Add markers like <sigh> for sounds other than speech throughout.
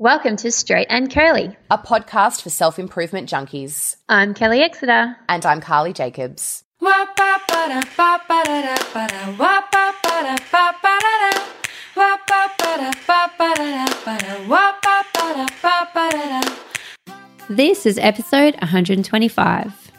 Welcome to Straight and Curly, a podcast for self improvement junkies. I'm Kelly Exeter. And I'm Carly Jacobs. This is episode 125.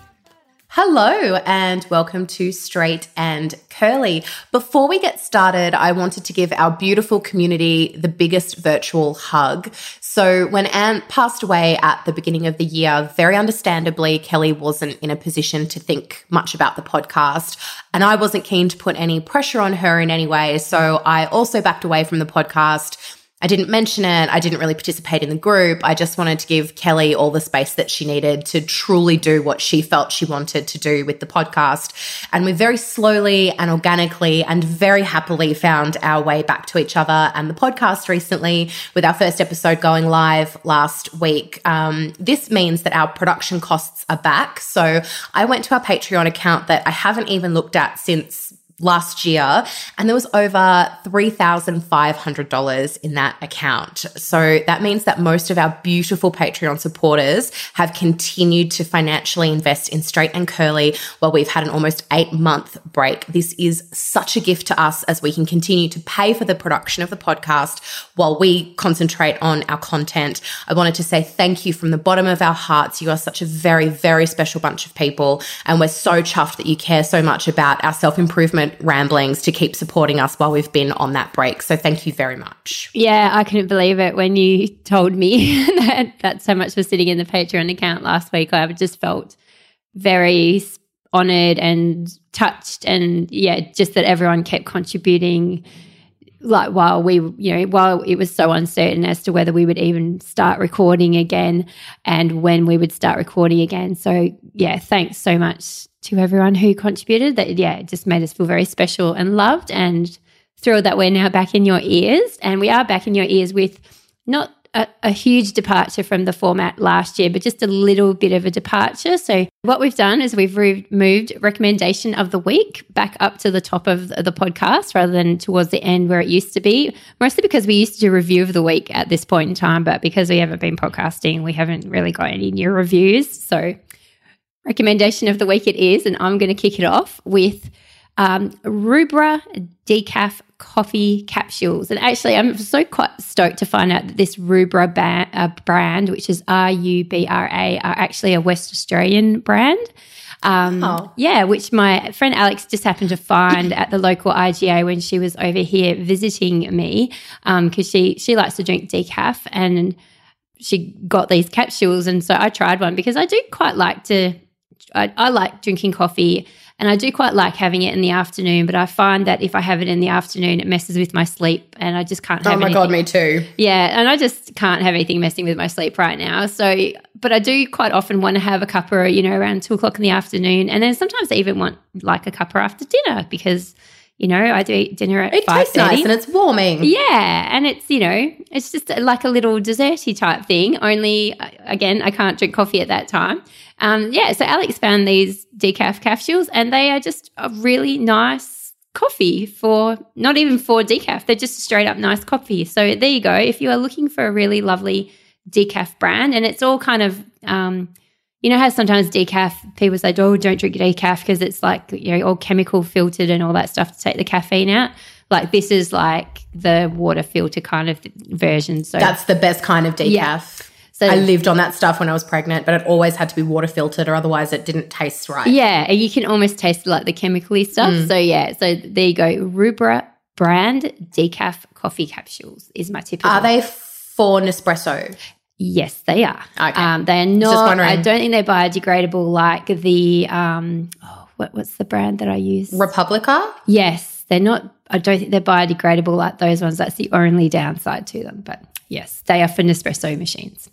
Hello, and welcome to Straight and Curly. Before we get started, I wanted to give our beautiful community the biggest virtual hug. So, when Ant passed away at the beginning of the year, very understandably, Kelly wasn't in a position to think much about the podcast. And I wasn't keen to put any pressure on her in any way. So, I also backed away from the podcast I didn't mention it. I didn't really participate in the group. I just wanted to give Kelly all the space that she needed to truly do what she felt she wanted to do with the podcast. And we very slowly and organically and very happily found our way back to each other and the podcast recently with our first episode going live last week. Um, this means that our production costs are back. So I went to our Patreon account that I haven't even looked at since last year, and there was over $3,500 in that account. So that means that most of our beautiful Patreon supporters have continued to financially invest in Straight and Curly while we've had an almost eight month break. This is such a gift to us as we can continue to pay for the production of the podcast while we concentrate on our content. I wanted to say thank you from the bottom of our hearts. You are such a very, very special bunch of people, and we're so chuffed that you care so much about our self improvement ramblings to keep supporting us while we've been on that break. So thank you very much. Yeah, I couldn't believe it when you told me <laughs> that, that so much was sitting in the Patreon account last week. I just felt very honored and touched and yeah, just that everyone kept contributing like while we you know while it was so uncertain as to whether we would even start recording again and when we would start recording again so yeah thanks so much to everyone who contributed. That yeah, it just made us feel very special and loved, and thrilled that we're now back in your ears, and we are back in your ears with not a, a, huge departure from the format last year, but just a little bit of a departure. So, what we've done is we've moved recommendation of the week back up to the top of the podcast rather than towards the end where it used to be, mostly because we used to do review of the week at this point in time. But because we haven't been podcasting, we haven't really got any new reviews. So, recommendation of the week it is, and I'm going to kick it off with um, Rubra decaf coffee capsules. And actually, I'm so quite stoked to find out that this Rubra ba- uh, brand, which is R U B R A, are actually a West Australian brand. Um, oh. Yeah, which my friend Alex just happened to find at the local IGA when she was over here visiting me because um, she she likes to drink decaf and she got these capsules and so I tried one because I do quite like to I, I like drinking coffee and I do quite like having it in the afternoon, but I find that if I have it in the afternoon, it messes with my sleep and I just can't oh have it. Oh my anything. God, me too. Yeah. And I just can't have anything messing with my sleep right now. So, but I do quite often want to have a cuppa, you know, around two o'clock in the afternoon. And then sometimes I even want like a cuppa after dinner because you know, I do eat dinner at it tastes nice and it's warming. Yeah, and it's you know, it's just uh, like a little desserty type thing. Only uh, again, I can't drink coffee at that time. Um, yeah, so Alex found these decaf capsules, and they are just a really nice coffee for not even for decaf. They're just straight up nice coffee. So there you go. If you are looking for a really lovely decaf brand, and it's all kind of um, you know how sometimes decaf people say, "Oh, don't drink decaf because it's like you know all chemical filtered and all that stuff to take the caffeine out." Like this is like the water filter kind of version. So that's the best kind of decaf. Yeah. So I lived on that stuff when I was pregnant, but it always had to be water filtered, or otherwise it didn't taste right. Yeah, you can almost taste like the chemically stuff. Mm. So yeah, so there you go. Rubra brand decaf coffee capsules is my tip. Are they for Nespresso? Yes, they are. Okay. Um, they're not. I don't think they're biodegradable like the um. Oh, what, what's the brand that I use? Republica. Yes, they're not. I don't think they're biodegradable like those ones. That's the only downside to them. But yes, they are for Nespresso machines.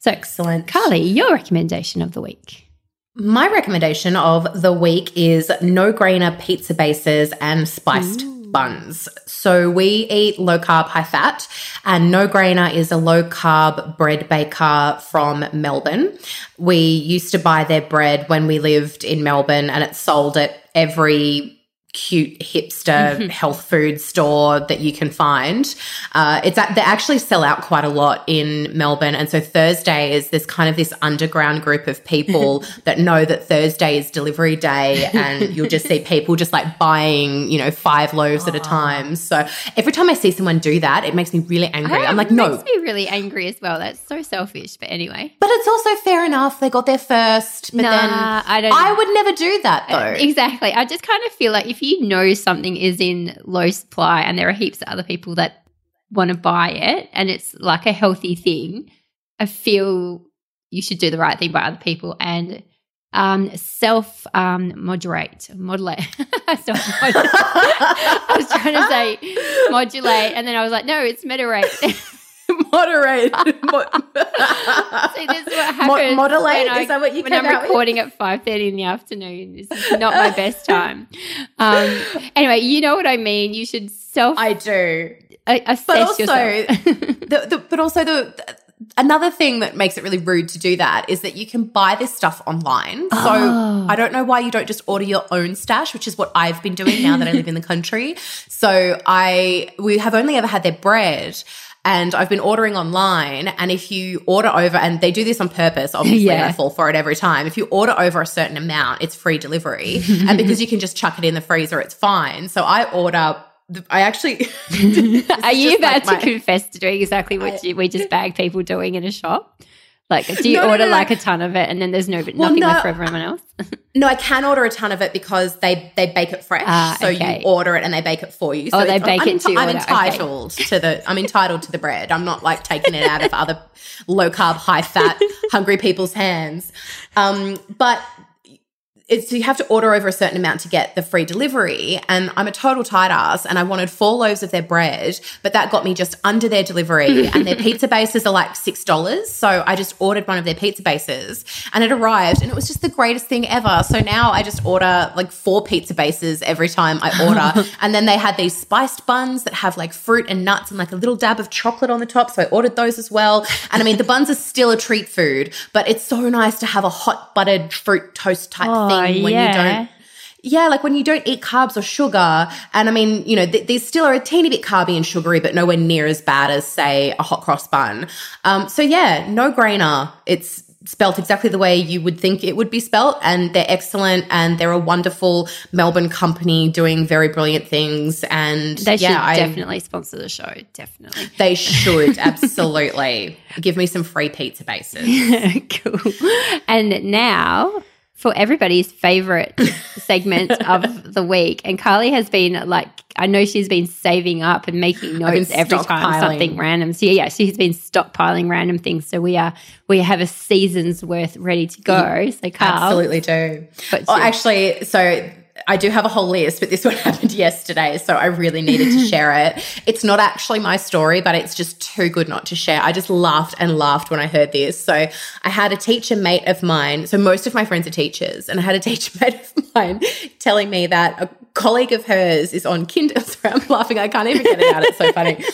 So excellent, Carly. Your recommendation of the week. My recommendation of the week is no grainer pizza bases and spiced Ooh buns. So we eat low carb, high fat, and No Grainer is a low carb bread baker from Melbourne. We used to buy their bread when we lived in Melbourne and it sold at every cute hipster health food store that you can find. Uh, it's they actually sell out quite a lot in Melbourne, and so Thursday is this kind of this underground group of people <laughs> that know that Thursday is delivery day, and <laughs> you'll just see people just like buying you know five loaves at a time. So every time I see someone do that, it makes me really angry. I'm like, it no. makes me really angry as well. That's so selfish. But anyway, But it's also fair enough. They got there first. But Nah, then I don't I know. would never do that though. exactly. I just kind of feel like if you know something is in low supply and there are heaps of other people that want to buy it and it's like a healthy thing, I feel you should do the right thing by other people and um, self um, moderate, modulate. <laughs> <laughs> I was trying to say modulate, and then I was like, no, it's moderate. <laughs> <laughs> Moderate. <laughs> <laughs> See, this is what happens. moderate? when I- Is that what you when I'm out with? recording at five thirty in the afternoon? This is not my best time. Um, anyway, you know what I mean. You should self I do. assess But also, yourself. the, the, but also the another thing that makes it really rude to do that is that you can buy this stuff online. So Oh. I don't know why you don't just order your own stash, which is what I've been doing now that I live in the country. So I we have only ever had their bread. And I've been ordering online. And if you order over, and they do this on purpose, obviously, Yeah. I fall for it every time. If you order over a certain amount, it's free delivery. <laughs> and because you can just chuck it in the freezer, it's fine. So I order, I actually. <laughs> <laughs> Are you about like to confess to doing exactly what you, we just bag people doing in a shop? Like, do you No, no, order no. like a ton of it and then there's no nothing no. left for everyone else? <laughs> No, I can order a ton of it because they they bake it fresh. Ah, so okay. you order it and they bake it for you. So Oh, they bake I'm, it to I'm okay. entitled to the I'm entitled to the bread. I'm not like taking it out of other low carb, high fat, <laughs> hungry people's hands. Um, but it's you have to order over a certain amount to get the free delivery. And I'm a total tight ass and I wanted four loaves of their bread, but that got me just under their delivery. <laughs> and their pizza bases are like six dollars. So I just ordered one of their pizza bases and it arrived and it was just the greatest thing ever. So now I just order like four pizza bases every time I order. <laughs> and then they had these spiced buns that have like fruit and nuts and like a little dab of chocolate on the top. So I ordered those as well. And I mean the buns are still a treat food, but it's so nice to have a hot buttered fruit toast type Oh, thing when yeah. you don't yeah, like when you don't eat carbs or sugar. And I mean, you know, th- these still are a teeny bit carby and sugary, but nowhere near as bad as, say, a hot cross bun. Um, so yeah, no grainer. It's spelt exactly the way you would think it would be spelt. And they're excellent and they're a wonderful Melbourne company doing very brilliant things. And They should I, definitely sponsor the show. Definitely. they should <laughs> absolutely give me some free pizza bases. <laughs> cool. And now for everybody's favorite <laughs> segment of the week. And Carly has been like, I know she's been saving up and making notes every time something random. So yeah, she's been stockpiling random things. So we are we have a season's worth ready to go. So Carl, Absolutely do. But oh, actually, so I do have a whole list, but this <laughs> one happened yesterday, so I really needed to <laughs> share it. It's not actually my story, but it's just too good not to share. I just laughed and laughed when I heard this. So I had a teacher mate of mine. So most of my friends are teachers, and I had a <laughs> teacher mate of mine telling me that a colleague of hers is on kinder. Sorry, I'm laughing. I can't even get it out. It's so funny.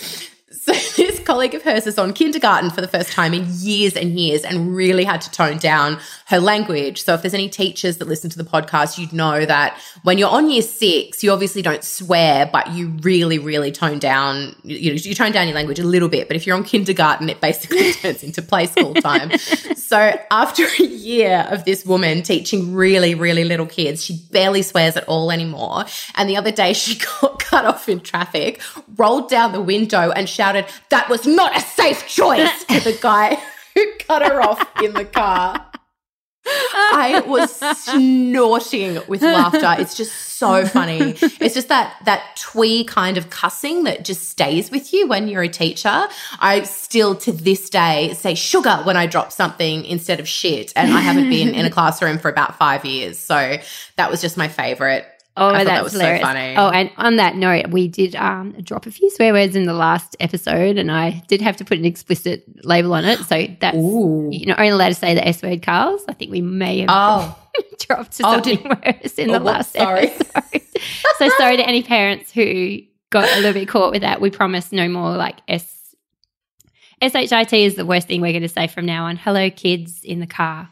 So <laughs> this colleague of hers is on kindergarten for the first time in years and years and really had to tone down her language. So if there's any teachers that listen to the podcast, you'd know that when you're on year six, you obviously don't swear, but you really, really tone down, you know, you tone down your language a little bit. But if you're on kindergarten, it basically <laughs> turns into play school time. so after a year of this woman teaching really, really little kids, she barely swears at all anymore. And the other day she <laughs> got cut off in traffic, rolled down the window and shouted, that was not a safe choice to <laughs> the guy who cut her off in the car. I was snorting with laughter. It's just so funny. It's just that that twee kind of cussing that just stays with you when you're a teacher. I still to this day say sugar when I drop something instead of shit, and I haven't been in a <laughs> classroom for about five years. So that was just my favorite. Oh, that's that was so funny. Oh, and on that note, we did um, drop a few swear words in the last episode, and I did have to put an explicit label on it. So that's Ooh. you're not only allowed to say the S word, Carls. I think we may have Oh, <laughs> dropped Oh, something did- worse in Oh, the last sorry. episode. so sorry to any parents who got a little bit caught with that. We promise no more like S. SHIT is the worst thing we're going to say from now on. Hello, kids in the car.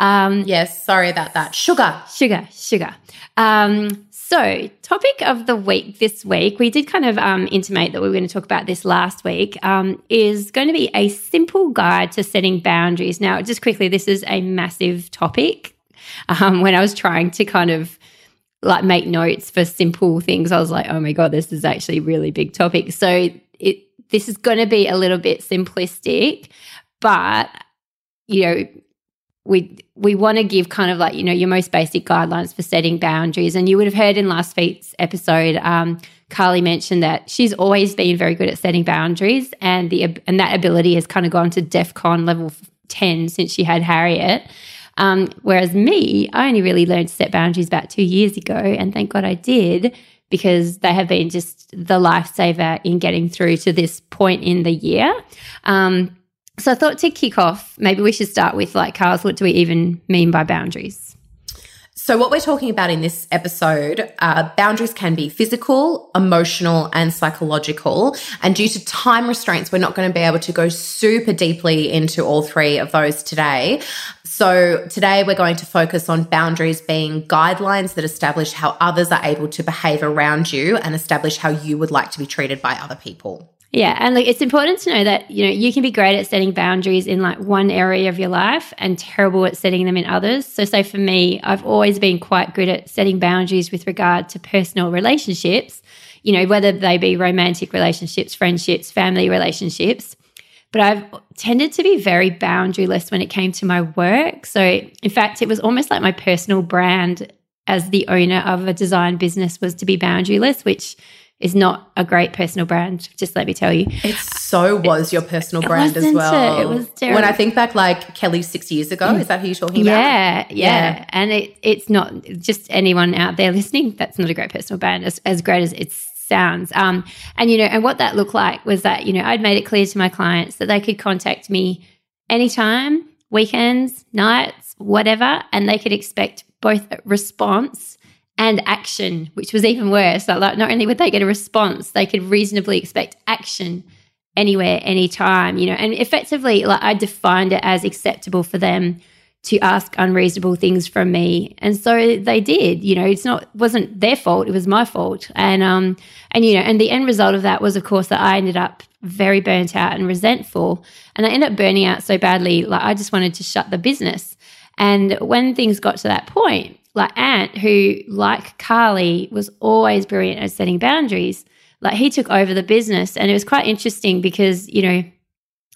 Um, Yes, sorry about that. Sugar. Sugar, sugar. Um, so, topic of the week this week, we did kind of um, intimate that we were going to talk about this last week, um, is going to be a simple guide to setting boundaries. Now, just quickly, this is a massive topic. Um, when I was trying to kind of like make notes for simple things, I was like, oh my God, this is actually a really big topic. So, it this is going to be a little bit simplistic, but you know, we we want to give kind of like you know your most basic guidelines for setting boundaries. And you would have heard in last week's episode um, carly mentioned that she's always been very good at setting boundaries and the and that ability has kind of gone to defcon level 10 since she had harriet. Um, whereas me i only really learned to set boundaries about two years ago and thank god i did because they have been just the lifesaver in getting through to this point in the year. Um, so I thought to kick off, maybe we should start with like, Carls, what do we even mean by boundaries? So, what we're talking about in this episode, uh, boundaries can be physical, emotional, and psychological. And due to time restraints, we're not going to be able to go super deeply into all three of those today. So, today we're going to focus on boundaries being guidelines that establish how others are able to behave around you and establish how you would like to be treated by other people. Yeah, and like it's important to know that you know you can be great at setting boundaries in like one area of your life and terrible at setting them in others. So say for me, I've always been quite good at setting boundaries with regard to personal relationships, you know, whether they be romantic relationships, friendships, family relationships. But I've tended to be very boundaryless when it came to my work. So in fact, it was almost like my personal brand as the owner of a design business was to be boundaryless, which is not a great personal brand. Just let me tell you. It so was your personal brand as well. it? It was When I think back, like Kelly six years ago, is that who you're talking about? Yeah, yeah, Yeah. And it, it's not just anyone out there listening. That's not a great personal brand, as, as great as it sounds. Um, and you know, and what that looked like was that you know I'd made it clear to my clients that they could contact me anytime, weekends, nights, whatever, and they could expect both a response and action, which was even worse. Like, not only would they get a response, they could reasonably expect action anywhere, anytime, you know, and effectively, like I defined it as acceptable for them to ask unreasonable things from me. And so they did, you know, it's not, wasn't their fault. It was my fault. And, um, and, you know, and the end result of that was, of course, that I ended up very burnt out and resentful. And I ended up burning out so badly, like I just wanted to shut the business. And when things got to that point, like Ant, who, like Carly, was always brilliant at setting boundaries, like he took over the business. And it was quite interesting because, you know,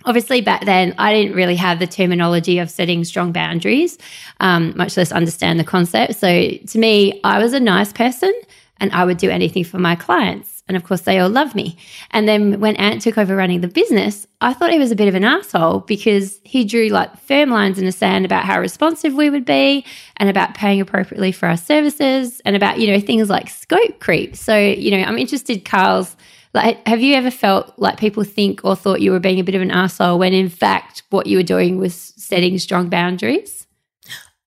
obviously back then I didn't really have the terminology of setting strong boundaries, um, much less understand the concept. So to me, I was a nice person and I would do anything for my clients. And of course, they all love me. And then when Ant took over running the business, I thought he was a bit of an asshole because he drew like firm lines in the sand about how responsive we would be and about paying appropriately for our services and about, you know, things like scope creep. So, you know, I'm interested, Carls, like, have you ever felt like people think or thought you were being a bit of an asshole when in fact what you were doing was setting strong boundaries?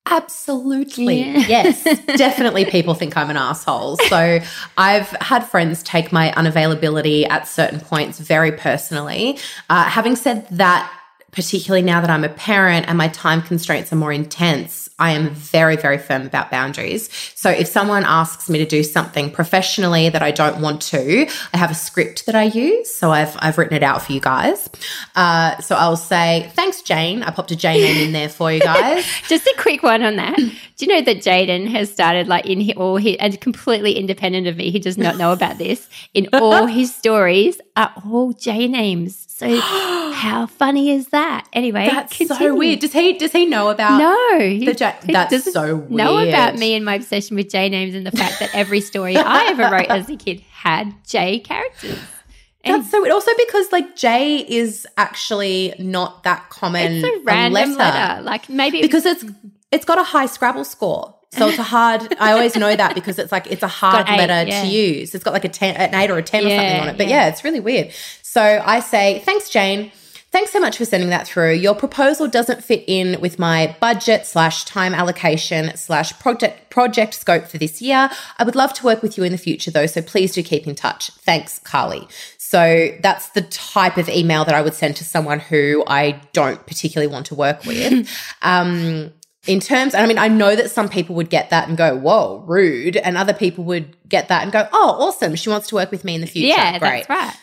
Absolutely. Yes. Definitely people think I'm an asshole. So I've had friends take my unavailability at certain points very personally. Uh, having said that, particularly now that I'm a parent and my time constraints are more intense, I am very, very firm about boundaries. So if someone asks me to do something professionally that I don't want to, I have a script that I use. So I've, I've written it out for you guys. Uh, so I'll say, thanks, Jane. I popped a Jane name in there for you <laughs> guys. Just a quick one on that. Do you know that Jaden has started like in all his, and completely independent of me, he does not know about this, in all <laughs> his stories are all J names. So how funny is that? Anyway, That's continue. so weird. Does he does he know about No, he, the J- he That's so know about me and my obsession with J names and the fact that every story I <laughs> ever wrote as a kid had J characters. And That's so weird. Also because like J is actually not that common it's a random letter. Like maybe because it's it's got a high Scrabble score. So it's a hard. I always know that because it's like it's a hard eight, letter yeah. to use. It's got like a ten, an eight or a ten or something on it. But yeah. yeah, it's really weird. So I say thanks, Jane. Thanks so much for sending that through. Your proposal doesn't fit in with my budget slash time allocation slash project project scope for this year. I would love to work with you in the future though, so please do keep in touch. Thanks, Carly. So that's the type of email that I would send to someone who I don't particularly want to work with. <laughs> um, in terms, and I mean, I know that some people would get that and go, whoa, rude. And other people would get that and go, oh, awesome. She wants to work with me in the future. Yeah, Great. that's right.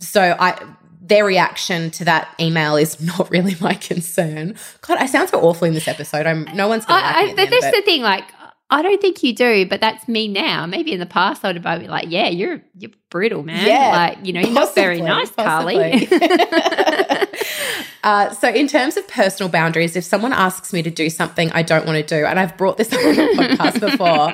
So I, their reaction to that email is <laughs> not really my concern. God, I sound so awful in this episode. I'm no one's going to like I, I, at but that's the thing. Like, I don't think you do, but that's me now. Maybe in the past, I would have been like, "Yeah, you're you're brutal, man. Yeah, like, you know, you're not very possibly, nice, Carly." <laughs> <laughs> Uh, so, in terms of personal boundaries, if someone asks me to do something I don't want to do, and I've brought this up on the podcast <laughs> before,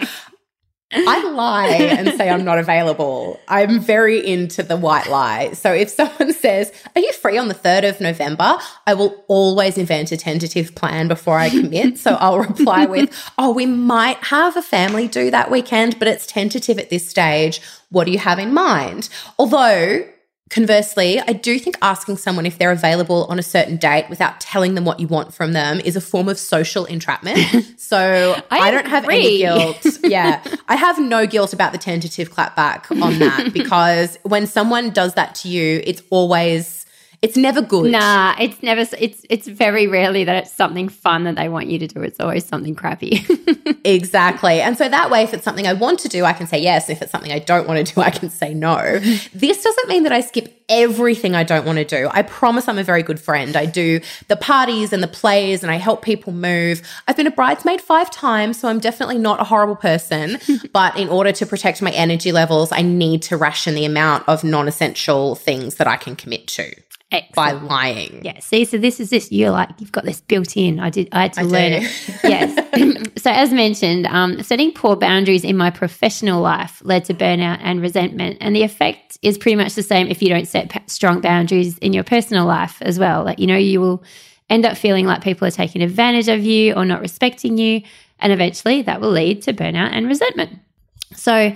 I lie and say I'm not available. I'm very into the white lie. So if someone <laughs> says, Are you free on the 3rd of November? I will always invent a tentative plan before I commit. so I'll reply with, <laughs> Oh, we might have a family do that weekend, but it's tentative at this stage. What do you have in mind? Although, Conversely, I do think asking someone if they're available on a certain date without telling them what you want from them is a form of social entrapment. <laughs> So I I, don't have any guilt. Yeah. I have no guilt about the tentative clapback on that <laughs> because when someone does that to you, it's always, it's never good. Nah, it's never. It's it's very rarely that it's something fun that they want you to do. It's always something crappy. <laughs> Exactly. And so that way, if it's something I want to do, I can say yes. If it's something I don't want to do, I can say no. this doesn't mean that I skip everything I don't want to do. I promise I'm a very good friend. I do the parties and the plays and I help people move. I've been a bridesmaid five times, so I'm definitely not a horrible person. <laughs> but in order to protect my energy levels, I need to ration the amount of non essential things that I can commit to by lying. Yeah. See, so this is this. You're like you've got this built in. I did. I had to I learn do. it. <laughs> Yes. <clears throat> so as mentioned, um, setting poor boundaries in my professional life led to burnout and resentment, and the effect is pretty much the same if you don't set pa- strong boundaries in your personal life as well. Like you know, you will end up feeling like people are taking advantage of you or not respecting you, and eventually that will lead to burnout and resentment. So.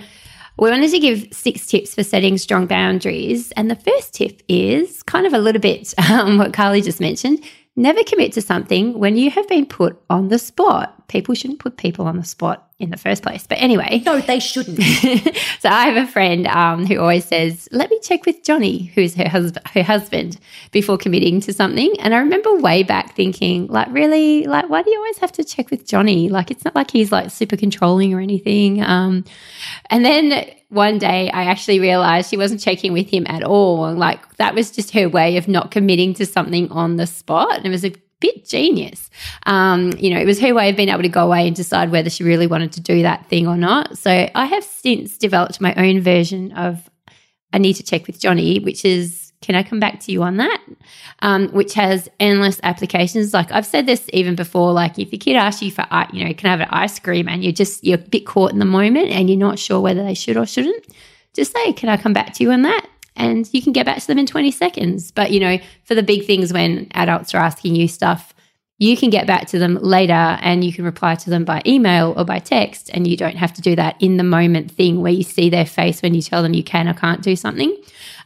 We wanted to give six tips for setting strong boundaries. And the first tip is kind of a little bit <laughs> um, what Carly just mentioned. Never commit to something when you have been put on the spot. People shouldn't put people on the spot in the first place. But anyway, No, they shouldn't. <laughs> so I have a friend um, who always says, "Let me check with Johnny, who's her husband, her husband, before committing to something." And I remember way back thinking, like, really, like, why do you always have to check with Johnny? Like, it's not like he's like super controlling or anything. Um, and then one day, I actually realized she wasn't checking with him at all. Like, that was just her way of not committing to something on the spot. And it was a bit genius. Um, you know, it was her way of being able to go away and decide whether she really wanted to do that thing or not. So I have since developed my own version of I need to check with Johnny, which is can I come back to you on that? Um, which has endless applications. Like I've said this even before, like if your kid asks you for, you know, can I have an ice cream and you're just, you're a bit caught in the moment and you're not sure whether they should or shouldn't, just say, can I come back to you on that? And you can get back to them in 20 seconds. But, you know, for the big things when adults are asking you stuff, you can get back to them later and you can reply to them by email or by text. And you don't have to do that in the moment thing where you see their face when you tell them you can or can't do something.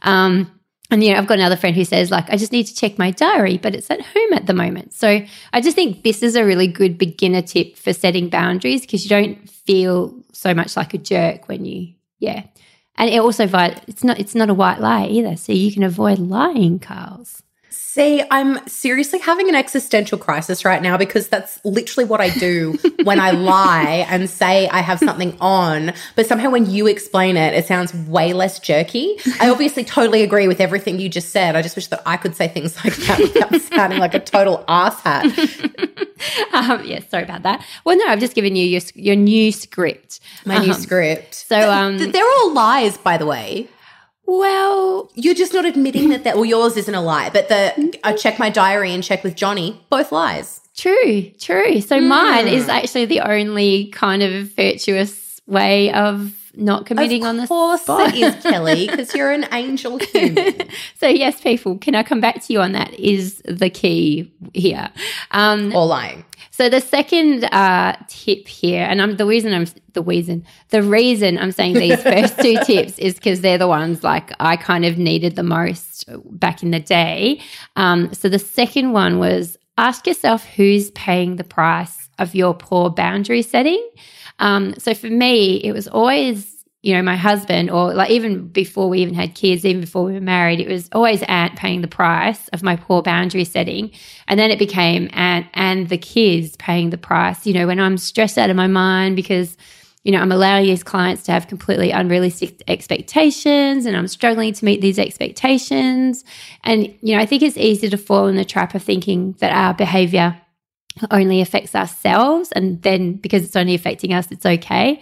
Um, and you know, I've got another friend who says, like, I just need to check my diary, but it's at home at the moment. So I just think this is a really good beginner tip for setting boundaries because you don't feel so much like a jerk when you, yeah. And it also, it's not, it's not a white lie either. So you can avoid lying, Carls. See, I'm seriously having an existential crisis right now because that's literally what I do <laughs> when I lie and say I have something on. But somehow when you explain it, it sounds way less jerky. I obviously totally agree with everything you just said. I just wish that I could say things like that without <laughs> sounding like a total asshat. <laughs> Um, yeah, sorry about that. Well, no, I've just given you your, your new script. My new Um, script. So, um, Th- They're all lies, by the way. Well, You're just not admitting that, that well, yours isn't a lie, but the I check my diary and check with Johnny, both lies. True, true. So mine Hmm. is actually the only kind of virtuous way of not committing on the of course spot. it is, Kelly, because you're an <laughs> angel human. so yes, people, can I come back to you on that? Is the key here. Um, or lying. so the second uh, tip here, and I'm the reason I'm the reason the reason I'm saying these <laughs> first two tips is because they're the ones like I kind of needed the most back in the day. Um, so the second one was ask yourself who's paying the price of your poor boundary setting. Um, so for me, it was always you know, my husband, or like even before we even had kids, even before we were married, it was always Ant paying the price of my poor boundary setting. And then it became Ant and the kids paying the price. You know, when I'm stressed out of my mind because, you know, I'm allowing these clients to have completely unrealistic expectations and I'm struggling to meet these expectations. And, you know, I think it's easy to fall in the trap of thinking that our behavior only affects ourselves and then because it's only affecting us, it's okay.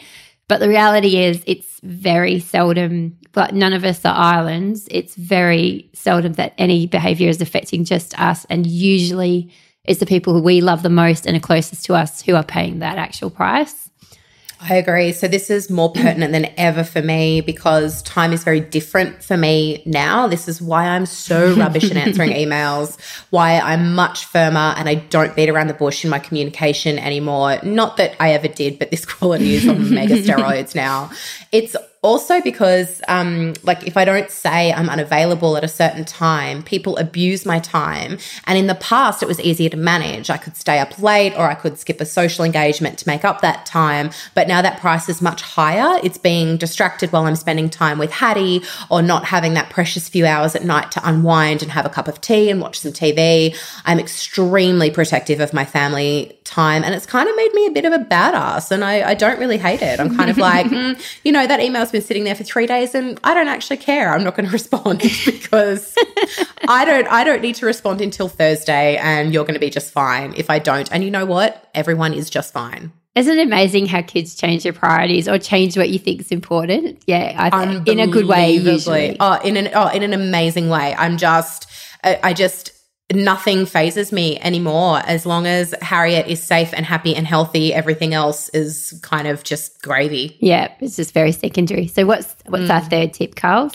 But the reality is, it's very seldom, but none of us are islands. It's very seldom that any behavior is affecting just us. And usually it's the people who we love the most and are closest to us who are paying that actual price. I agree. So this is more pertinent than ever for me because time is very different for me now. This is why I'm so rubbish at answering <laughs> emails, why I'm much firmer and I don't beat around the bush in my communication anymore. Not that I ever did, but this quality is on mega steroids <laughs> now. It's also because um, like if i don't say i'm unavailable at a certain time people abuse my time. And in the past it was easier to manage. I could stay up late or i could skip a social engagement to make up that time. But now that price is much higher it's being distracted while i'm spending time with hattie or not having that precious few hours at night to unwind and have a cup of tea and watch some tv i'm extremely protective of my family time and it's kind of made me a bit of a badass and i, I don't really hate it. I'm kind of like <laughs> mm, you know that email been sitting there for three days and I don't actually care. I'm not going <laughs> to respond <laughs> because I don't I don't need to respond until Thursday and you're going to be just fine if I don't. And you know what? Everyone is just fine. Isn't it amazing how kids change their priorities or change what you think is important? Yeah, I, think in a good way usually. Oh, in an oh, in an amazing way. I'm just I, I just nothing phases me anymore. As long as Harriet is safe and happy and healthy, everything else is kind of just gravy. Yeah, it's just very secondary. So what's what's mm. our third tip, Carl?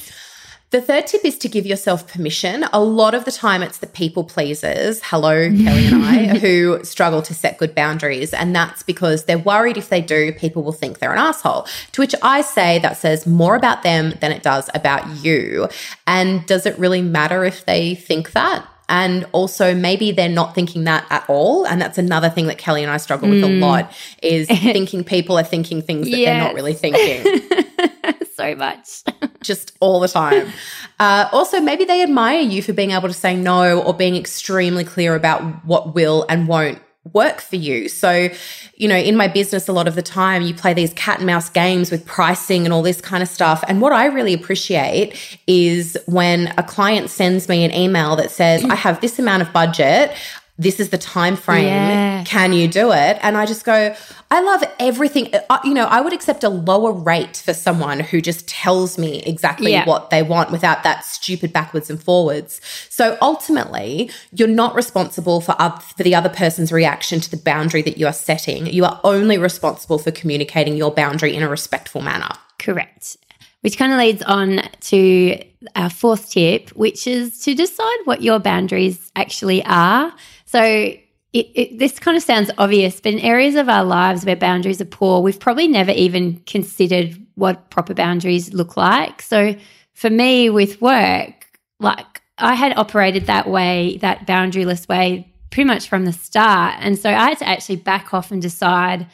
The third tip is to give yourself permission. A lot of the time, it's the people pleasers, hello, Kelly and I, <laughs> who struggle to set good boundaries. And that's because they're worried if they do, people will think they're an asshole. To which I say that says more about them than it does about you. And does it really matter if they think that? And also maybe they're not thinking that at all. And that's another thing that Kelly and I struggle with mm. a lot is <laughs> thinking people are thinking things that yes. they're not really thinking. <laughs> so much. <laughs> Just all the time. Uh, also, maybe they admire you for being able to say no or being extremely clear about what will and won't work for you. So, you know, in my business, a lot of the time you play these cat and mouse games with pricing and all this kind of stuff. And what I really appreciate is when a client sends me an email that says, I have this amount of budget this is the time frame. Yeah. can you do it? And i just go i love everything. Uh, you know i would accept a lower rate for someone who just tells me exactly yeah. what they want without that stupid backwards and forwards. So ultimately you're not responsible for for the other person's reaction to the boundary that you are setting. You are only responsible for communicating your boundary in a respectful manner. Correct. Which kind of leads on to our fourth tip, which is to decide what your boundaries actually are. So it, it, this kind of sounds obvious, but in areas of our lives where boundaries are poor, we've probably never even considered what proper boundaries look like. So for me with work, like I had operated that way, that boundaryless way, pretty much from the start. And so I had to actually back off and decide,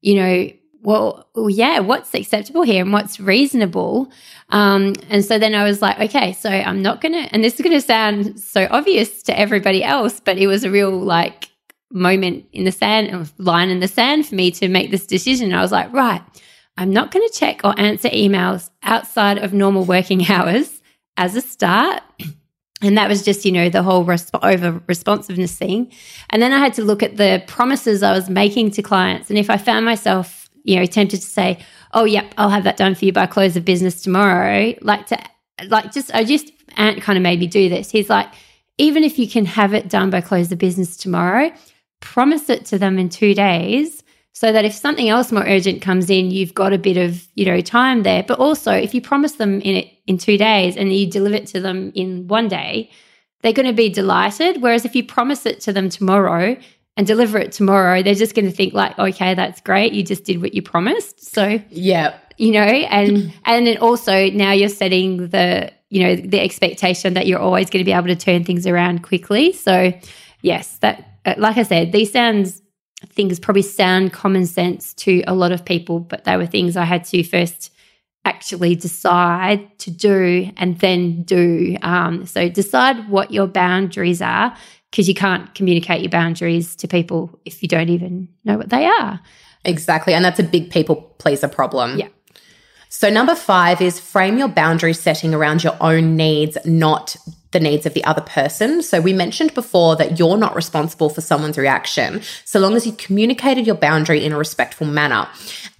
you know, well, yeah, what's acceptable here and what's reasonable? Um, and so then I was like, okay, so I'm not going to, and this is going to sound so obvious to everybody else, but it was a real like moment in the sand, line in the sand for me to make this decision. I was like, right, I'm not going to check or answer emails outside of normal working <laughs> hours as a start. <clears throat> And that was just, you know, the whole resp- over responsiveness thing. And then I had to look at the promises I was making to clients. And if I found myself you know, tempted to say, "Oh, yep, I'll have that done for you by close of business tomorrow." Like to, like just, I just Ant kind of made me do this. He's like, even if you can have it done by close of business tomorrow, promise it to them in two days, so that if something else more urgent comes in, you've got a bit of you know time there. But also, if you promise them in it in two days and you deliver it to them in one day, they're going to be delighted. Whereas if you promise it to them tomorrow, and deliver it tomorrow, they're just going to think like, okay, that's great. You just did what you promised. So yeah, you know, and and then also now you're setting the you know the expectation that you're always going to be able to turn things around quickly. So yes, that uh, like I said, these sounds things probably sound common sense to a lot of people, but they were things I had to first actually decide to do and then do. Um, so decide what your boundaries are because you can't communicate your boundaries to people if you don't even know what they are. Exactly. And that's a big people pleaser problem. Yeah. So, number five is frame your boundary setting around your own needs, not the needs of the other person. So we mentioned before that you're not responsible for someone's reaction so long as you communicated your boundary in a respectful manner.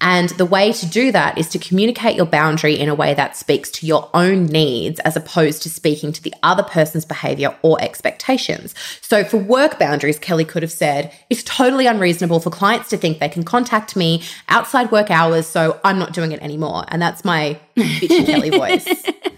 And the way to do that is to communicate your boundary in a way that speaks to your own needs as opposed to speaking to the other person's behavior or expectations. So for work boundaries, Kelly could have said, it's totally unreasonable for clients to think they can contact me outside work hours, so I'm not doing it anymore. And that's my <laughs> bitchy Kelly voice. <laughs>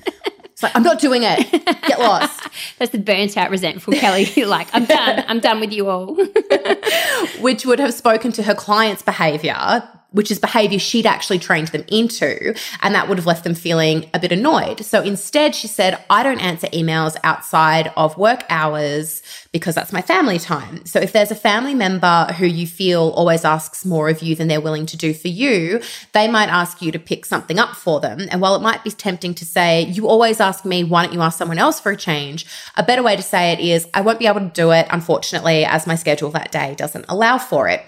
It's like, I'm not doing it. Get lost. <laughs> That's the burnt out, resentful Kelly. <laughs> like, I'm done. I'm done with you all. <laughs> Which would have spoken to her client's behavior which is behavior she'd actually trained them into. And that would have left them feeling a bit annoyed. So instead, she said, I don't answer emails outside of work hours because that's my family time. So if there's a family member who you feel always asks more of you than they're willing to do for you, they might ask you to pick something up for them. And while it might be tempting to say, you always ask me, why don't you ask someone else for a change? A better way to say it is, I won't be able to do it, unfortunately, as my schedule that day doesn't allow for it.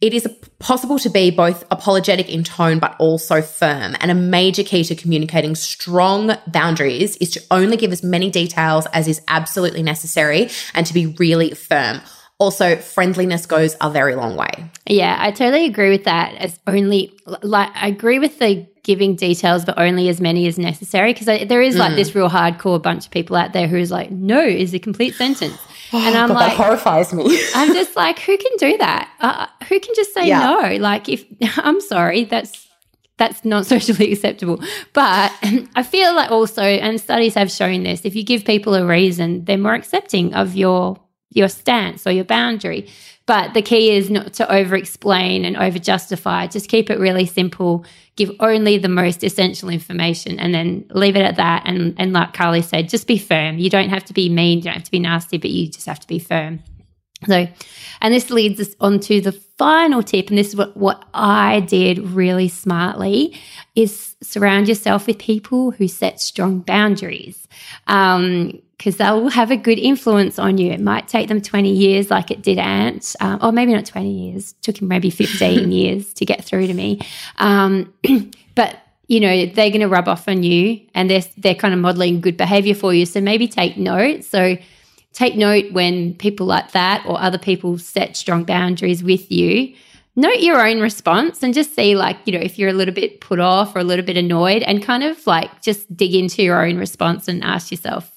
It is possible to be both apologetic in tone, but also firm. And a major key to communicating strong boundaries is to only give as many details as is absolutely necessary and to be really firm. Also, friendliness goes a very long way. Yeah, I totally agree with that. As only, like, I agree with the giving details, but only as many as necessary. Because there is like mm. this real hardcore bunch of people out there who's like, no is a complete sentence. And I'm like, that horrifies me. <laughs> I'm just like, who can do that? Uh, who can just say yeah. no? Like, if <laughs> I'm sorry, that's that's not <laughs> socially acceptable. But <clears throat> I feel like also, and studies have shown this, if you give people a reason, they're more accepting of your your stance or your boundary. But the key is not to over explain and over justify. Just keep it really simple. Give only the most essential information and then leave it at that. And, and like Carly said, just be firm. You don't have to be mean, you don't have to be nasty, but you just have to be firm. So, and this leads us on to the final tip. And this is what, what I did really smartly is surround yourself with people who set strong boundaries. Um, because they'll have a good influence on you. It might take them 20 years, like it did Ant, um, or maybe not 20 years, it took him maybe 15 <laughs> years to get through to me. Um, <clears throat> but you know they're going to rub off on you, and they're they're kind of modeling good behavior for you. So maybe take note. So take note when people like that or other people set strong boundaries with you. Note your own response and just see, like, you know, if you're a little bit put off or a little bit annoyed, and kind of like just dig into your own response and ask yourself,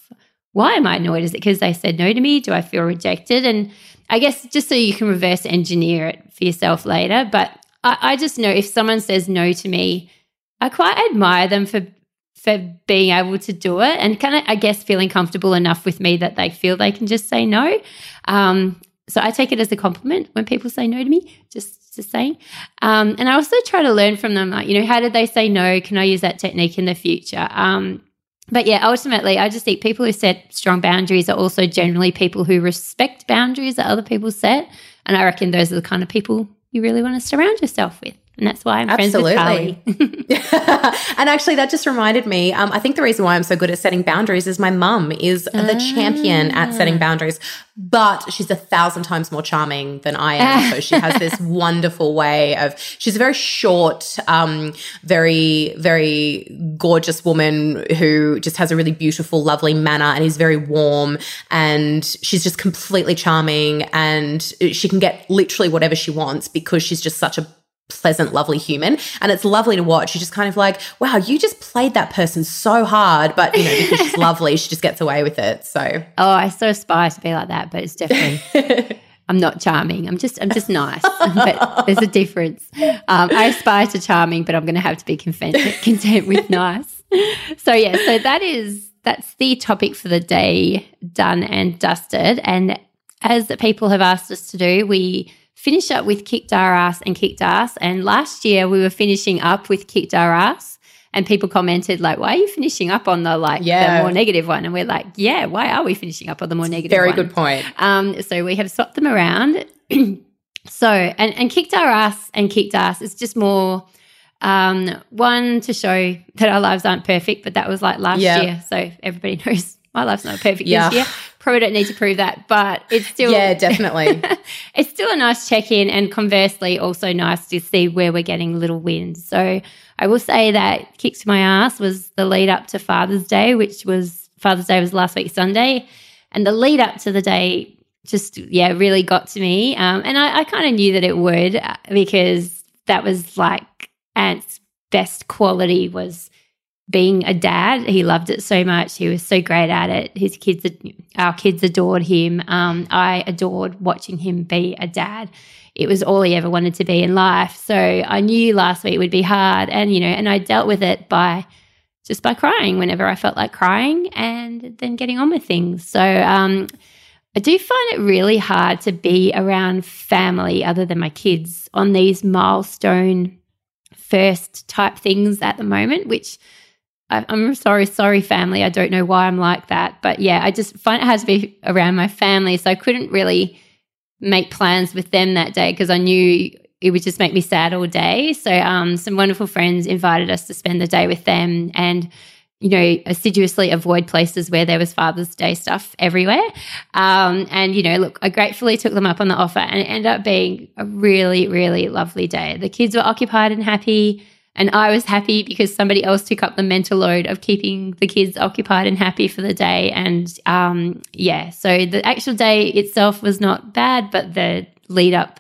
why am I annoyed? Is it because they said no to me? Do I feel rejected? And I guess just so you can reverse engineer it for yourself later. But I, I just know if someone says no to me, I quite admire them for for being able to do it and kind of, I guess, feeling comfortable enough with me that they feel they can just say no. Um, so I take it as a compliment when people say no to me, just to saying. Um, and I also try to learn from them, like, you know, how did they say no? Can I use that technique in the future? Um, but yeah, ultimately, I just think people who set strong boundaries are also generally people who respect boundaries that other people set. And I reckon those are the kind of people you really want to surround yourself with. And that's why I'm Absolutely. friends with Carly. <laughs> <laughs> and actually, that just reminded me. Um, I think the reason why I'm so good at setting boundaries is my mum is the champion at setting ah. boundaries, but she's a thousand times more charming than I am. so she has this <laughs> wonderful way of. She's a very short, um, very very gorgeous woman who just has a really beautiful, lovely manner and is very warm. And she's just completely charming, and she can get literally whatever she wants because she's just such a pleasant, lovely human. And it's lovely to watch. You're just kind of like, wow, you just played that person so hard. But, you know, because she's <laughs> lovely, she just gets away with it. So. Oh, I so aspire to be like that, but it's definitely. <laughs> I'm not charming. I'm just I'm just nice. <laughs> but there's a difference. Um, I aspire to charming, but I'm going to have to be content, content with nice. So yeah, so that is that's the topic for the day done and dusted. And as people have asked us to do, we finish up with kicked our ass and kicked ass. And last year we were finishing up with kicked our ass. And people commented like, "Why are you finishing up on the like yeah. the more negative one?" And we're like, "Yeah, why are we finishing up on the more negative?" Very one? good point. Um, so we have swapped them around. <clears throat> so and and kicked our ass and kicked ass is just more Um, one to show that our lives aren't perfect, but that was like last Yeah. year. So everybody <laughs> knows my life's not perfect Yeah. this year. Probably don't need to prove that, but it's still Yeah, definitely. <laughs> it's still a nice check in, and conversely, also nice to see where we're getting little wins. So I will say that kicks my ass was the lead up to Father's Day, which was Father's Day was last week Sunday, and the lead up to the day just yeah really got to me, um, and I, I kind of knew that it would uh, because that was like Ant's best quality was being a dad. He loved it so much. He was so great at it. His kids, our kids adored him. Um, I adored watching him be a dad. It was all he ever wanted to be in life. So I knew last week would be hard, and you know, and I dealt with it by just by crying whenever I felt like crying, and then getting on with things. So um, I do find it really hard to be around family other than my kids on these milestone first type things at the moment, which I, I'm sorry, sorry, family. I don't know why I'm like that. But yeah, I just find it has to be around my family. So I couldn't really make plans with them that day because I knew it would just make me sad all day. So um, some wonderful friends invited us to spend the day with them and you know, assiduously avoid places where there was Father's Day stuff everywhere. Um, and, you know, look, I gratefully took them up on the offer and it ended up being a really, really lovely day. The kids were occupied and happy. And I was happy because somebody else took up the mental load of keeping the kids occupied and happy for the day. And um, yeah, so the actual day itself was not bad, but the lead up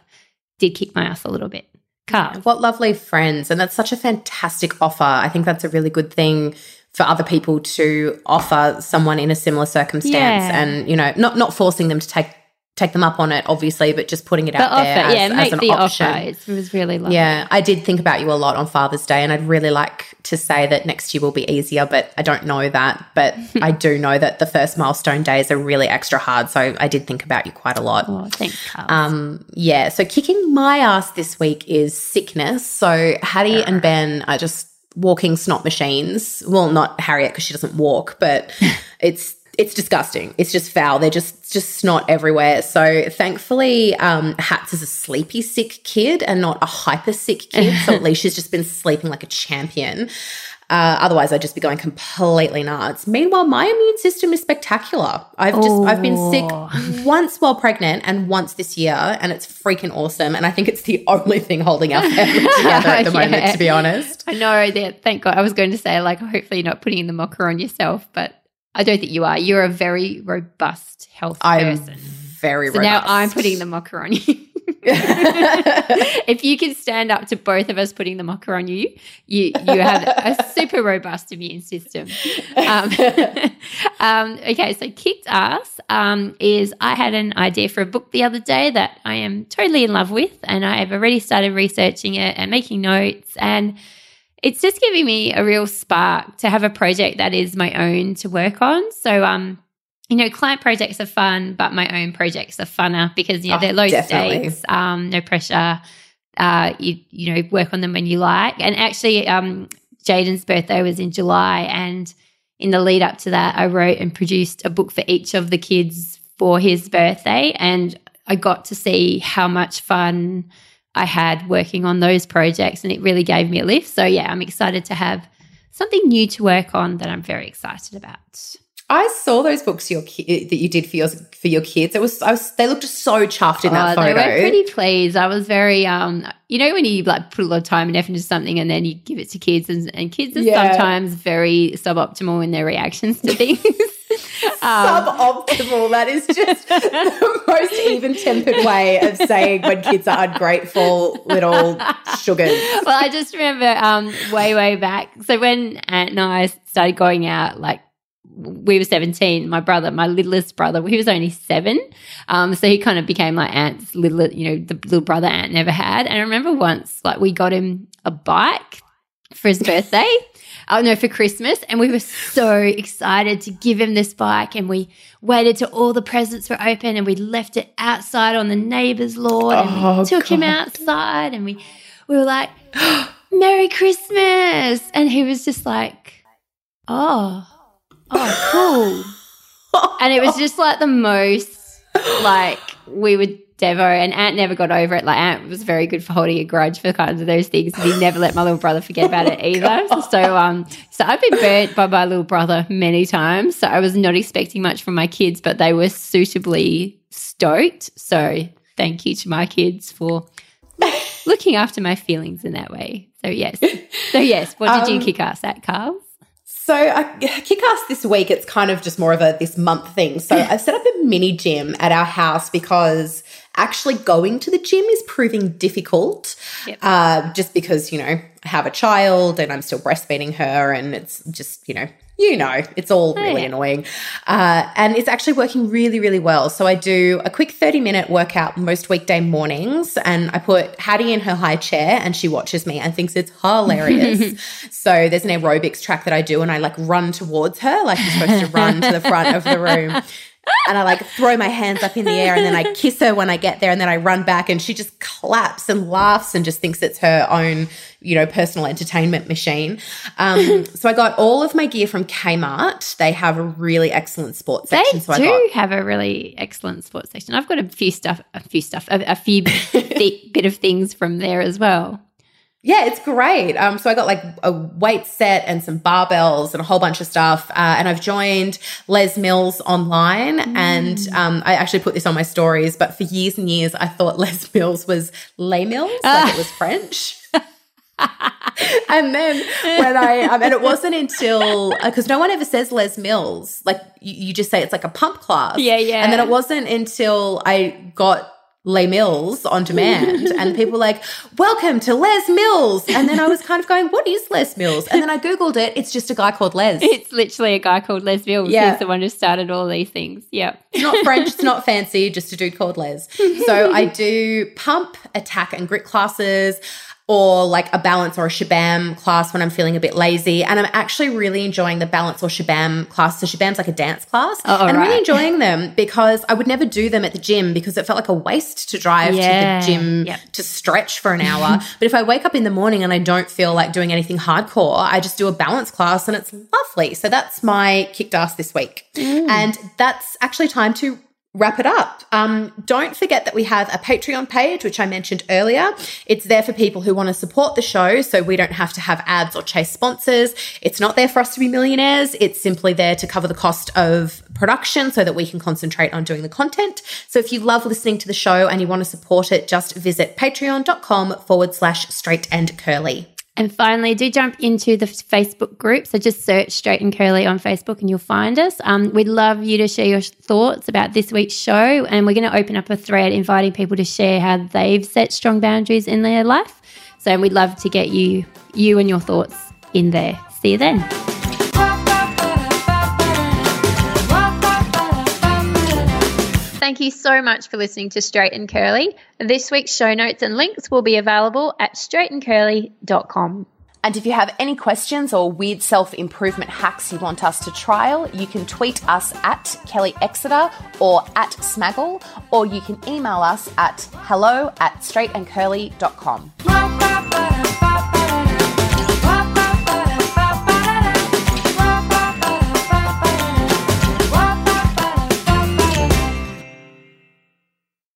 did kick my ass a little bit. Carls. What lovely friends. And that's such a fantastic offer. I think that's a really good thing for other people to offer someone in a similar circumstance Yeah. and, you know, not not forcing them to take take them up on it, obviously, but just putting it The out offer, there as, yeah, as an the option. offer. It was really lovely. Yeah, I did think about you a lot on Father's Day, and I'd really like to say that next year will be easier, but I don't know that. But <laughs> I do know that the first milestone days are really extra hard. So I did think about you quite a lot. Oh, thanks, Carls. Um, yeah, so kicking my ass this week is sickness. So Hattie and Ben are just walking snot machines. Well, not Harriet because she doesn't walk, but <laughs> it's it's disgusting. It's just foul. They're just just snot everywhere. So thankfully, um, Hats is a sleepy sick kid and not a hyper sick kid. So at least she's just been sleeping like a champion. Uh, otherwise, I'd just be going completely nuts. Meanwhile, my immune system is spectacular. I've just I've been Oh. sick once while pregnant and once this year, and it's freaking awesome. And I think it's the <laughs> only thing holding our family <laughs> together at the moment, to be honest. I know that. Thank God. I was going to say, like, hopefully you're not putting the mocker on yourself, but I don't think you are. You're a very robust health I'm person. very robust. So now. I'm putting the mocker on you. <laughs> if you can stand up to both of us putting the mocker on you, you you have a super robust immune system. Um, <laughs> um, okay, so kicked ass um, is I had an idea for a book the other day that I am totally in love with, and I have already started researching it and making notes and. It's just giving me a real spark to have a project that is my own to work on. So, um, you know, client projects are fun, but my own projects are funner because you know Oh, they're low definitely. stakes, um, no pressure. Uh, you you know, work on them when you like. And actually, um, Jaden's birthday was in July, and in the lead up to that, I wrote and produced a book for each of the kids for his birthday, and I got to see how much fun I had working on those projects, and it really gave me a lift. So yeah, I'm excited to have something new to work on that I'm very excited about. I saw those books your ki- that you did for your for your kids. It was, I was they looked so chuffed in that Oh, photo. They were pretty pleased. I was very, um, you know, when you like put a lot of time and effort into something and then you give it to kids, and, and kids are Yeah. sometimes very suboptimal in their reactions to <laughs> things. Um, Suboptimal. That is just <laughs> the most even tempered way of saying when kids are ungrateful little sugars. well, I just remember um, way, way back. So when Ant and I started going out, like we were 17, my brother, my littlest brother, he was only seven. Um, so he kind of became like Ant's little, you know, the little brother Ant never had. And I remember once, like, we got him a bike for his birthday. Oh no, for Christmas. And we were so excited to give him this bike. And we waited till all the presents were open and we left it outside on the neighbor's lawn and Oh, we took him outside and we we were like, <gasps> Merry Christmas. And he was just like, Oh, oh, cool. <laughs> and it was just like the most like we were Devo, and Ant never got over it. Like Ant was very good for holding a grudge for kinds of those things. He never let my little brother forget about it <laughs> either. Oh, so um, so I've been burnt by my little brother many times. So I was not expecting much from my kids, but they were suitably stoked. So thank you to my kids for <laughs> looking after my feelings in that way. So yes, so yes. What did um, you kick ass at, Carls? So I kick ass this week. It's kind of just more of a this month thing. So <laughs> I've set up a mini gym at our house because actually going to the gym is proving difficult. Yep. Uh, just because you know I have a child and I'm still breastfeeding her, and it's just you know you know, it's all really yeah. annoying. Uh, and it's actually working really, really well. So I do a quick 30 minute workout most weekday mornings and I put Hattie in her high chair and she watches me and thinks it's hilarious. <laughs> so there's an aerobics track that I do and I like run towards her like you're supposed to run to the front of the room <laughs> and I like throw my hands up in the air and then I kiss her when I get there and then I run back and she just claps and laughs and just thinks it's her own, you know, personal entertainment machine. Um, <laughs> so I got all of my gear from Kmart. They have a really excellent sports section. They so do got, have a really excellent sports section. I've got a few stuff, a few stuff, a, a few <laughs> bit of things from there as well. Yeah, it's great. Um, so I got like a weight set and some barbells and a whole bunch of stuff. Uh, and I've joined Les Mills online. Mm. And um, I actually put this on my stories, but for years and years, I thought <laughs> Les Mills was Les Mills, like it was French. <laughs> and then when I, um, and it wasn't until, because uh, no one ever says Les Mills. Like you, you just say it's like a pump class. Yeah, yeah. And then it wasn't until I got Les Mills on demand. and people were like, welcome to Les Mills. And then I was kind of going, what is Les Mills? And then I Googled it. It's just a guy called Les. It's literally a guy called Les Mills. Yeah. He's the one who started all these things. Yeah. It's not French. it's not fancy. Just a dude called Les. So I do pump, attack, and grit classes or like a balance or a shabam class when I'm feeling a bit lazy. And I'm actually really enjoying the balance or shabam class. So shabam's like a dance class. Oh, and I'm really enjoying them because I would never do them at the gym because it felt like a waste to drive yeah. to the gym yep. to stretch for an hour. <laughs> but if I wake up in the morning and I don't feel like doing anything hardcore, I just do a balance class and it's lovely. So that's my kicked ass this week. Mm. And that's actually time to wrap it up. Um, don't forget that we have a Patreon page, which I mentioned earlier. It's there for people who want to support the show so we don't have to have ads or chase sponsors. It's not there for us to be millionaires. It's simply there to cover the cost of production so that we can concentrate on doing the content. So if you love listening to the show and you want to support it, just visit patreon.com forward slash straight and curly. And finally, do jump into the Facebook group. So just search Straight and Curly on Facebook and you'll find us. Um, we'd love you to share your thoughts about this week's show. And we're going to open up a thread inviting people to share how they've set strong boundaries in their life. So we'd love to get you, you and your thoughts in there. See you then. Thank you so much for listening to Straight and Curly. This week's show notes and links will be available at straightandcurly.com. And if you have any questions or weird self improvement hacks you want us to trial, you can tweet us at Kelly Exeter or at Smaggle, or you can email us at hello at straightandcurly.com.